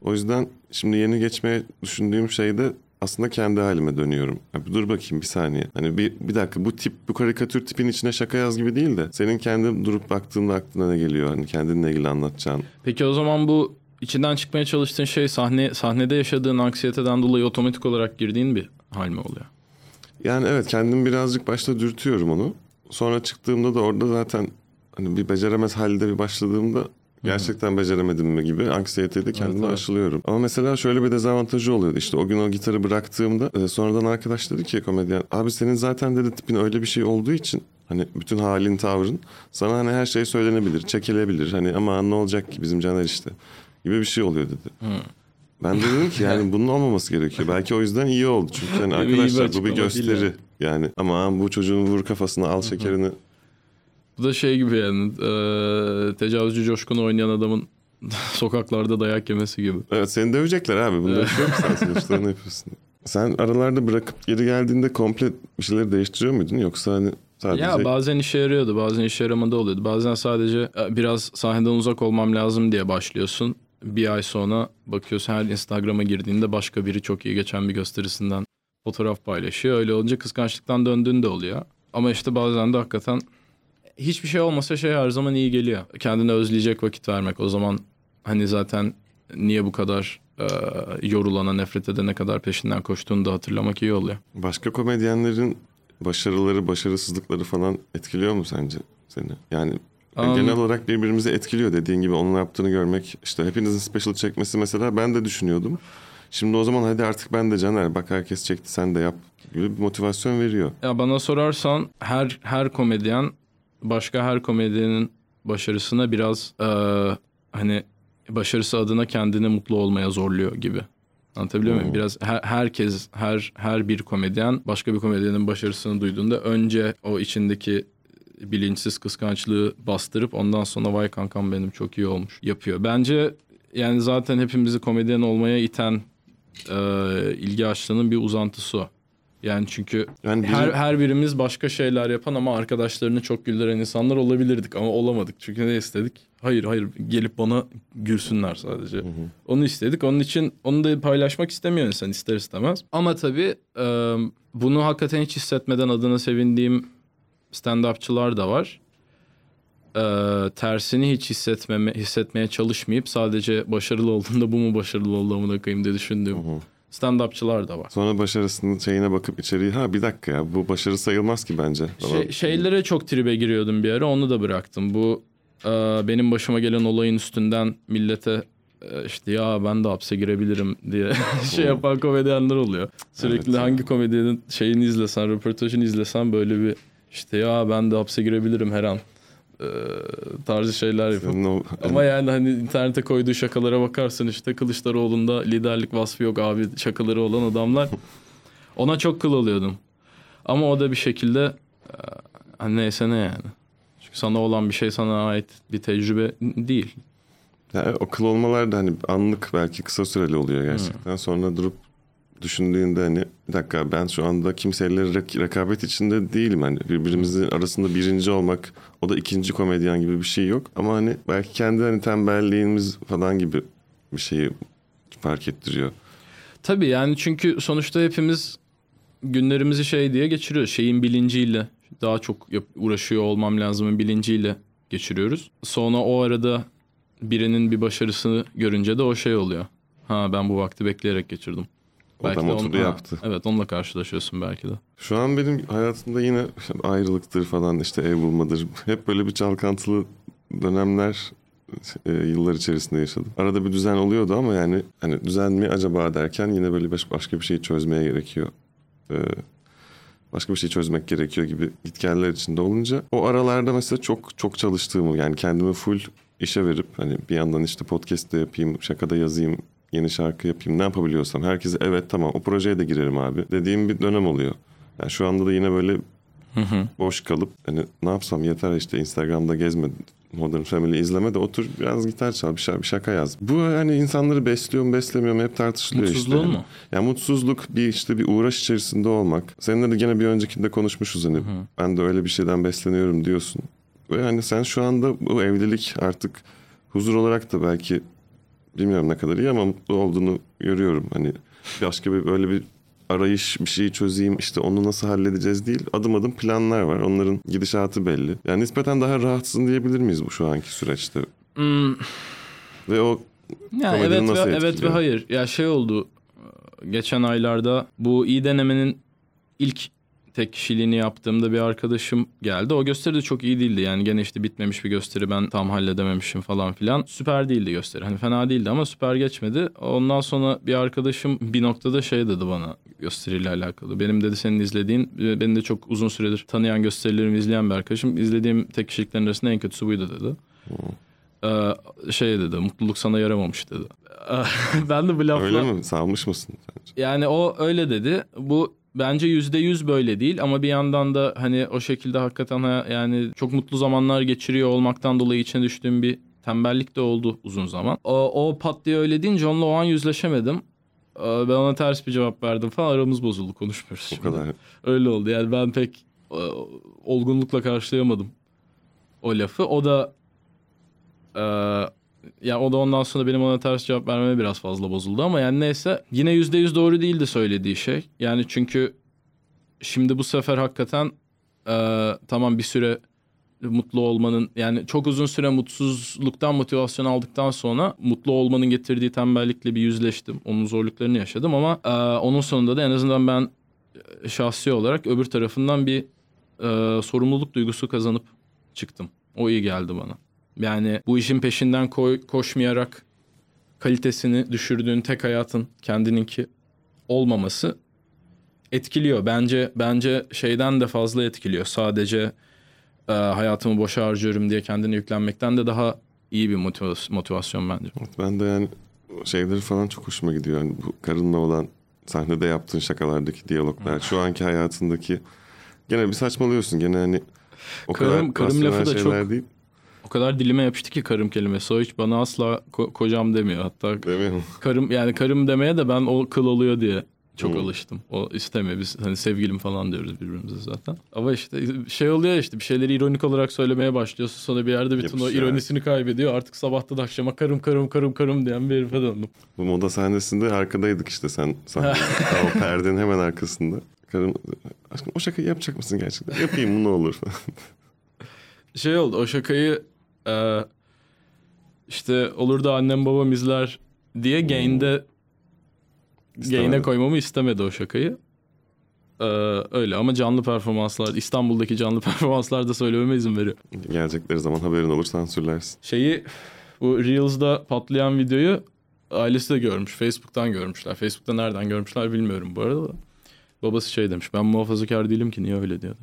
O yüzden şimdi yeni geçmeye düşündüğüm şeyde aslında kendi halime dönüyorum. Ya bir dur bakayım bir saniye. Hani bir, bir dakika bu tip bu karikatür tipin içine şaka yaz gibi değil de senin kendi durup baktığında aklına ne geliyor? Hani kendinle ilgili anlatacağın. Peki o zaman bu içinden çıkmaya çalıştığın şey sahne sahnede yaşadığın anksiyeteden dolayı otomatik olarak girdiğin bir hal mi oluyor? Yani evet kendim birazcık başta dürtüyorum onu. Sonra çıktığımda da orada zaten hani bir beceremez halde bir başladığımda gerçekten beceremedim mi gibi anksiyeteyi de kendime evet. aşılıyorum. Ama mesela şöyle bir dezavantajı oluyordu işte o gün o gitarı bıraktığımda e, sonradan arkadaş dedi ki komedyen abi senin zaten dedi tipin öyle bir şey olduğu için hani bütün halin tavrın sana hani her şey söylenebilir çekilebilir hani ama ne olacak ki bizim Caner işte gibi bir şey oluyor dedi. Ben de dedim ki yani bunun olmaması gerekiyor. Belki o yüzden iyi oldu. Çünkü hani arkadaşlar bu bir gösteri. yani. Yani ama bu çocuğun vur kafasına al şekerini. Bu da şey gibi yani e, tecavüzcü coşkunu oynayan adamın sokaklarda dayak yemesi gibi. Evet seni dövecekler abi. Bunda bir şey yok sen sonuçlarını yapıyorsun. Sen aralarda bırakıp geri geldiğinde komple bir şeyleri değiştiriyor muydun? Yoksa hani sadece... Ya bazen işe yarıyordu bazen işe yaramadı oluyordu. Bazen sadece e, biraz sahneden uzak olmam lazım diye başlıyorsun. Bir ay sonra bakıyorsun her Instagram'a girdiğinde başka biri çok iyi geçen bir gösterisinden fotoğraf paylaşıyor. Öyle olunca kıskançlıktan döndüğün de oluyor. Ama işte bazen de hakikaten hiçbir şey olmasa şey her zaman iyi geliyor. Kendine özleyecek vakit vermek. O zaman hani zaten niye bu kadar e, yorulana, nefret edene kadar peşinden koştuğunu da hatırlamak iyi oluyor. Başka komedyenlerin başarıları, başarısızlıkları falan etkiliyor mu sence seni? Yani Um, genel olarak birbirimizi etkiliyor dediğin gibi onun yaptığını görmek. işte hepinizin special çekmesi mesela ben de düşünüyordum. Şimdi o zaman hadi artık ben de Caner bak herkes çekti sen de yap gibi bir motivasyon veriyor. Ya bana sorarsan her her komedyen başka her komedyenin başarısına biraz e, hani başarısı adına kendini mutlu olmaya zorluyor gibi. Anlatabiliyor muyum? Hmm. Biraz her, herkes her her bir komedyen başka bir komedyenin başarısını duyduğunda önce o içindeki bilinçsiz kıskançlığı bastırıp ondan sonra vay kankam benim çok iyi olmuş yapıyor. Bence yani zaten hepimizi komedyen olmaya iten e, ilgi açlığının bir uzantısı o. Yani çünkü Yani biri- her, her birimiz başka şeyler yapan ama arkadaşlarını çok güldüren insanlar olabilirdik ama olamadık. Çünkü ne istedik? Hayır hayır gelip bana gülsünler sadece. Onu istedik. Onun için onu da paylaşmak istemiyor insan ister istemez. Ama tabii e, bunu hakikaten hiç hissetmeden adına sevindiğim stand-upçılar da var. E, tersini hiç hissetmeme, hissetmeye çalışmayıp sadece başarılı olduğunda bu mu başarılı olduğumu koyayım diye düşündüğüm stand-upçılar da var. Sonra başarısının şeyine bakıp içeriği ha bir dakika ya bu başarı sayılmaz ki bence. falan. Şey, şeylere çok tribe giriyordum bir ara onu da bıraktım. Bu e, benim başıma gelen olayın üstünden millete e, işte ya ben de hapse girebilirim diye şey yapan komedyenler oluyor. Sürekli Evet. hangi komedyenin şeyini izlesen, röportajını izlesen böyle bir işte ya ben de hapse girebilirim her an e, tarzı şeyler yapıyor. Senin o- Ama yani hani internete koyduğu şakalara bakarsın işte Kılıçdaroğlu'nda liderlik vasfı yok abi şakaları olan adamlar. Ona çok kıl oluyordum. Ama o da bir şekilde e, hani neyse ne yani. Çünkü sana olan bir şey sana ait bir tecrübe değil. Ya, o kıl olmalar da hani anlık belki kısa süreli oluyor gerçekten. Sonra durup düşündüğünde hani bir dakika ben şu anda kimseyle rekabet içinde değilim. Hani birbirimizin arasında birinci olmak o da ikinci komedyen gibi bir şey yok. Ama hani belki kendi hani tembelliğimiz falan gibi bir şeyi fark ettiriyor. Tabii yani çünkü sonuçta hepimiz günlerimizi şey diye geçiriyoruz. Şeyin bilinciyle daha çok uğraşıyor olmam lazımın bilinciyle geçiriyoruz. Sonra o arada birinin bir başarısını görünce de o şey oluyor. Ha ben bu vakti bekleyerek geçirdim. Adam de oturdu ha, yaptı. Evet onunla karşılaşıyorsun belki de. Şu an benim hayatımda yine ayrılıktır falan işte ev bulmadır. Hep böyle bir çalkantılı dönemler e, yıllar içerisinde yaşadım. Arada bir düzen oluyordu ama yani hani düzen mi acaba derken yine böyle baş- başka bir şeyi çözmeye gerekiyor. E, başka bir şey çözmek gerekiyor gibi gitgeller içinde olunca o aralarda mesela çok çok çalıştığımı yani kendimi full işe verip hani bir yandan işte podcast de yapayım, şakada yazayım, yeni şarkı yapayım ne yapabiliyorsam herkese evet tamam o projeye de girerim abi dediğim bir dönem oluyor. Yani şu anda da yine böyle boş kalıp hani ne yapsam yeter işte Instagram'da gezme Modern Family izleme de otur biraz gitar çal bir, şa- bir şaka yaz. Bu hani insanları besliyor mu beslemiyor mu hep tartışılıyor işte. Mutsuzluğun mu? Ya mutsuzluk bir işte bir uğraş içerisinde olmak. Seninle de gene bir öncekinde konuşmuşuz hani ben de öyle bir şeyden besleniyorum diyorsun. Ve hani sen şu anda bu evlilik artık huzur olarak da belki bilmiyorum ne kadar iyi ama mutlu olduğunu görüyorum. Hani başka bir böyle bir arayış bir şeyi çözeyim işte onu nasıl halledeceğiz değil. Adım adım planlar var. Onların gidişatı belli. Yani nispeten daha rahatsın diyebilir miyiz bu şu anki süreçte? Hmm, Ve o Ya Komedinin evet ve, nasıl evet ve etkiliyor? hayır. Ya şey oldu. Geçen aylarda bu iyi denemenin ilk tek kişiliğini yaptığımda bir arkadaşım geldi. O gösteri de çok iyi değildi. Yani gene işte bitmemiş bir gösteri ben tam halledememişim falan filan. Süper değildi gösteri. Hani fena değildi ama süper geçmedi. Ondan sonra bir arkadaşım bir noktada şey dedi bana gösteriyle alakalı. Benim dedi senin izlediğin, beni de çok uzun süredir tanıyan gösterilerimi izleyen bir arkadaşım. İzlediğim tek kişiliklerin arasında en kötüsü buydu dedi. Ee, şey dedi mutluluk sana yaramamış dedi. ben de bu lafla... öyle mi? Salmış mısın sence? Yani o öyle dedi. Bu bence yüzde yüz böyle değil ama bir yandan da hani o şekilde hakikaten ha- yani çok mutlu zamanlar geçiriyor olmaktan dolayı içine düştüğüm bir tembellik de oldu uzun zaman. O, o pat diye öyle deyince onunla o an yüzleşemedim. Ee, Ben ona ters bir cevap verdim falan aramız bozuldu konuşmuyoruz. O şimdi. kadar. Öyle oldu yani ben pek e, olgunlukla karşılayamadım o lafı. O da e, ya o da ondan sonra benim ona ters cevap vermeme biraz fazla bozuldu ama yani neyse yine yüzde yüz doğru değildi söylediği şey. Yani çünkü şimdi bu sefer hakikaten e, tamam bir süre mutlu olmanın yani çok uzun süre mutsuzluktan motivasyon aldıktan sonra mutlu olmanın getirdiği tembellikle bir yüzleştim. Onun zorluklarını yaşadım ama e, onun sonunda da en azından ben e, şahsi olarak öbür tarafından bir e, sorumluluk duygusu kazanıp çıktım. O iyi geldi bana. Yani bu işin peşinden koy, koşmayarak kalitesini düşürdüğün tek hayatın kendininki olmaması etkiliyor. Bence bence şeyden de fazla etkiliyor. Sadece e, hayatımı boşa harcıyorum diye kendine yüklenmekten de daha iyi bir motivasyon, motivasyon bence. Evet, ben de yani şeyleri falan çok hoşuma gidiyor. Yani bu karınla olan sahnede yaptığın şakalardaki diyaloglar, şu anki hayatındaki gene bir saçmalıyorsun. Gene hani o Karım- kadar karım lafı da çok- değil. O kadar dilime yapıştı ki karım kelimesi. O hiç bana asla ko- kocam demiyor. Hatta Değil mi? karım yani karım demeye de ben o kıl oluyor diye çok Hmm. alıştım. O istemiyor. Biz hani sevgilim falan diyoruz birbirimize zaten. Ama işte şey oluyor işte bir şeyleri ironik olarak söylemeye başlıyorsun. Sonra bir yerde bütün o Yapışıyor. ironisini kaybediyor. Artık sabahtan akşama karım karım karım karım diyen bir herife döndüm. Bu moda sahnesinde arkadaydık işte sen. Daha o perdenin hemen arkasında. Karım aşkım o şakayı yapacak mısın gerçekten? Yapayım mı ne olur? Şey oldu o şakayı e, işte olur da annem babam izler diye Gain'de Gain'e koymamı istemedi o şakayı. Ee, öyle ama canlı performanslar İstanbul'daki canlı performanslarda söylememe izin veriyor. Gelecekleri zaman haberin olur sansürlersin. Şeyi bu Reels'da patlayan videoyu ailesi de görmüş. Facebook'tan görmüşler. Facebook'ta nereden görmüşler bilmiyorum bu arada da. Babası şey demiş ben muhafazakar değilim ki niye öyle diyordu.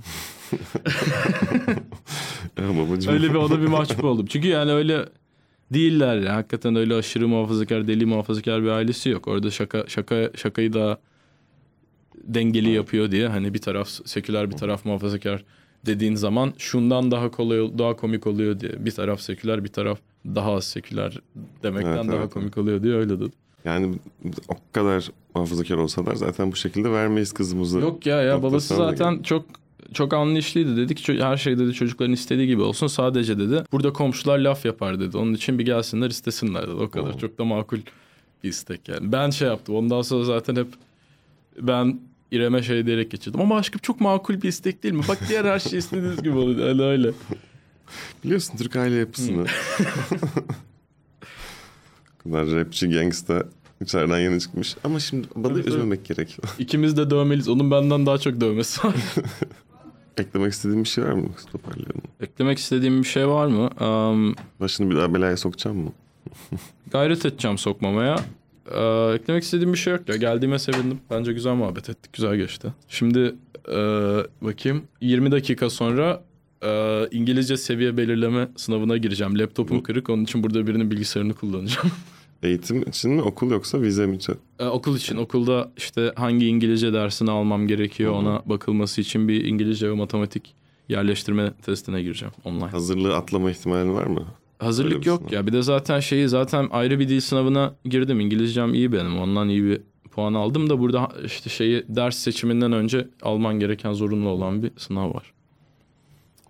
Babacığım. Öyle bir ona bir mahcup oldum. Çünkü yani öyle değiller ya. Hakikaten öyle aşırı muhafazakar, deli muhafazakar bir ailesi yok. Orada şaka şaka şakayı daha dengeli yapıyor diye hani bir taraf seküler bir taraf muhafazakar dediğin zaman şundan daha kolay daha komik oluyor diye. Bir taraf seküler, bir taraf daha az seküler demekten Evet, daha evet, komik oluyor diye öyle dedi. Yani o kadar muhafazakar olsalar zaten bu şekilde vermeyiz kızımızı. Yok ya ya babası zaten çok çok anlayışlıydı. Dedi ki "Ço- her şey dedi çocukların istediği gibi olsun. Sadece dedi burada komşular laf yapar dedi. Onun için bir gelsinler istesinler dedi. O kadar. Oo. Çok da makul bir istek yani. Ben şey yaptım. Ondan sonra zaten hep ben İrem'e şey diyerek geçirdim. Ama aşkım çok makul bir istek değil mi? Bak diğer her şey istediğiniz gibi oluyor. Öyle öyle. Biliyorsun Türk aile yapısını. Bu kadar rapçi gangsta içeriden yeni çıkmış. Ama şimdi balığı Evet, evet. üzmemek gerek. İkimiz de dövmeliyiz. Onun benden daha çok dövmesi var. Eklemek istediğin bir şey var mı? Toparlayalım. Eklemek istediğim bir şey var mı? Um, Başını bir daha belaya sokacağım mı? Gayret edeceğim sokmamaya. Ee, eklemek istediğim bir şey yok ya. Geldiğime sevindim. Bence güzel muhabbet ettik. Güzel geçti. Şimdi e, bakayım. 20 dakika sonra e, İngilizce seviye belirleme sınavına gireceğim. Laptopum kırık. Onun için burada birinin bilgisayarını kullanacağım. Eğitim için mi okul yoksa vize mi? için? Ee, okul için. Okulda işte hangi İngilizce dersini almam gerekiyor Hı hı. ona bakılması için bir İngilizce ve matematik yerleştirme testine gireceğim online. Hazırlığı atlama ihtimalin var mı? Hazırlık yok sınav. ya. Bir de zaten şeyi zaten ayrı bir dil sınavına girdim. İngilizcem iyi benim. Ondan iyi bir puan aldım da burada işte şeyi ders seçiminden önce alman gereken zorunlu olan bir sınav var.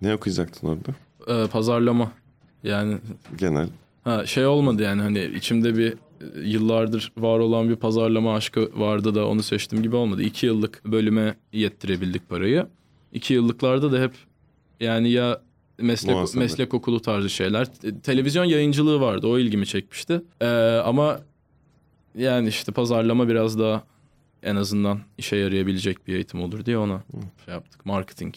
Ne okuyacaktın orada? Ee, pazarlama. Yani Genel. Ha, şey olmadı yani hani içimde bir e, yıllardır var olan bir pazarlama aşkı vardı da onu seçtim gibi olmadı. İki yıllık bölüme yettirebildik parayı. İki yıllıklarda da hep yani ya meslek Muhasebe. meslek okulu tarzı şeyler. Te- Televizyon yayıncılığı vardı. O ilgimi çekmişti. Ee, ama yani işte pazarlama biraz daha en azından işe yarayabilecek bir eğitim olur diye ona şey yaptık. Marketing.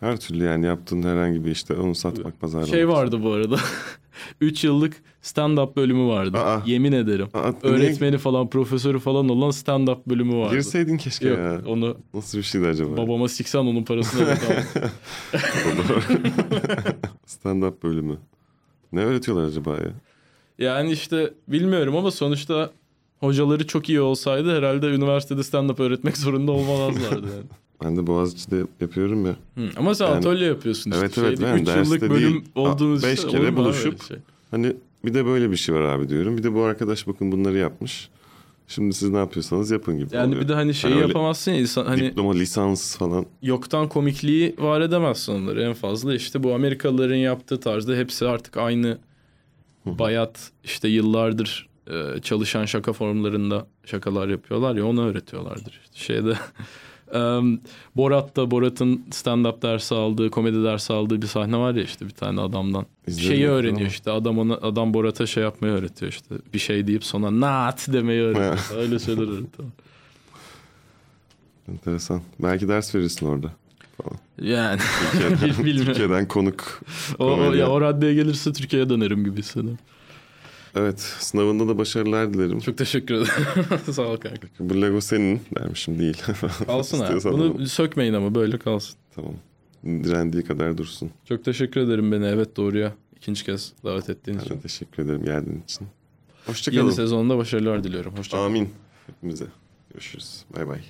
Her türlü yani yaptığın herhangi bir işte onu satmak pazarlamak. Şey vardı bu arada. 3 yıllık stand-up bölümü vardı. Aa. Yemin ederim. Aa, Öğretmeni falan, profesörü falan olan stand-up bölümü niye vardı. Girseydin keşke Yok, ya. onu Nasıl bir şeydi acaba? babama siksen onun parasını. Stand-up bölümü. Ne öğretiyorlar acaba ya? yani işte bilmiyorum ama sonuçta hocaları çok iyi olsaydı herhalde üniversitede stand-up öğretmek zorunda olmazlardı yani. Ben de Boğaziçi'de yapıyorum ya. Hı, Ama sen Yani- atölye yapıyorsun işte. Evet, evet, ben üç derste yıllık bölüm değil. olduğunuz beş işte kere buluşup- şey? Hani bir de böyle bir şey var abi diyorum. Bir de bu arkadaş bakın bunları yapmış. Şimdi siz ne yapıyorsanız yapın gibi Yani oluyor. bir de hani şeyi Hani yapamazsın ya insan hani Diploma, lisans falan. yoktan komikliği var edemezsin onları en fazla. işte bu Amerikalıların yaptığı tarzda hepsi artık aynı bayat işte yıllardır e, çalışan şaka formlarında şakalar yapıyorlar ya onu öğretiyorlardır. İşte şeyde em, Borat'ta Borat'ın stand-up dersi aldığı, komedi dersi aldığı bir sahne var ya işte bir tane adamdan. İzledim Şeyi ama. öğreniyor işte adam ona, adam Borat'a şey yapmayı öğretiyor işte. Bir şey deyip sonra naat demeyi öğretiyor. Öyle şeyler öğretiyor. Enteresan. Belki ders verirsin orada. Yani Türkiye'den. Türkiye'den konuk. O, o, ya o raddeye gelirse Türkiye'ye dönerim gibi hissediyorum. Evet sınavında da başarılar dilerim. Çok teşekkür ederim. Sağ ol kanka. Bu Lego senin dermişim değil. Kalsın. İstiyorsan Bunu alalım. sökmeyin ama böyle kalsın. Tamam. Direndiği kadar dursun. Çok teşekkür ederim beni evet doğruya ikinci kez davet ettiğin için. teşekkür ederim geldiğin için. Yeni Hoşçakalın. sezonda başarılar diliyorum. Hoşçakalın. Amin. Hepimize. Görüşürüz. Bay bay.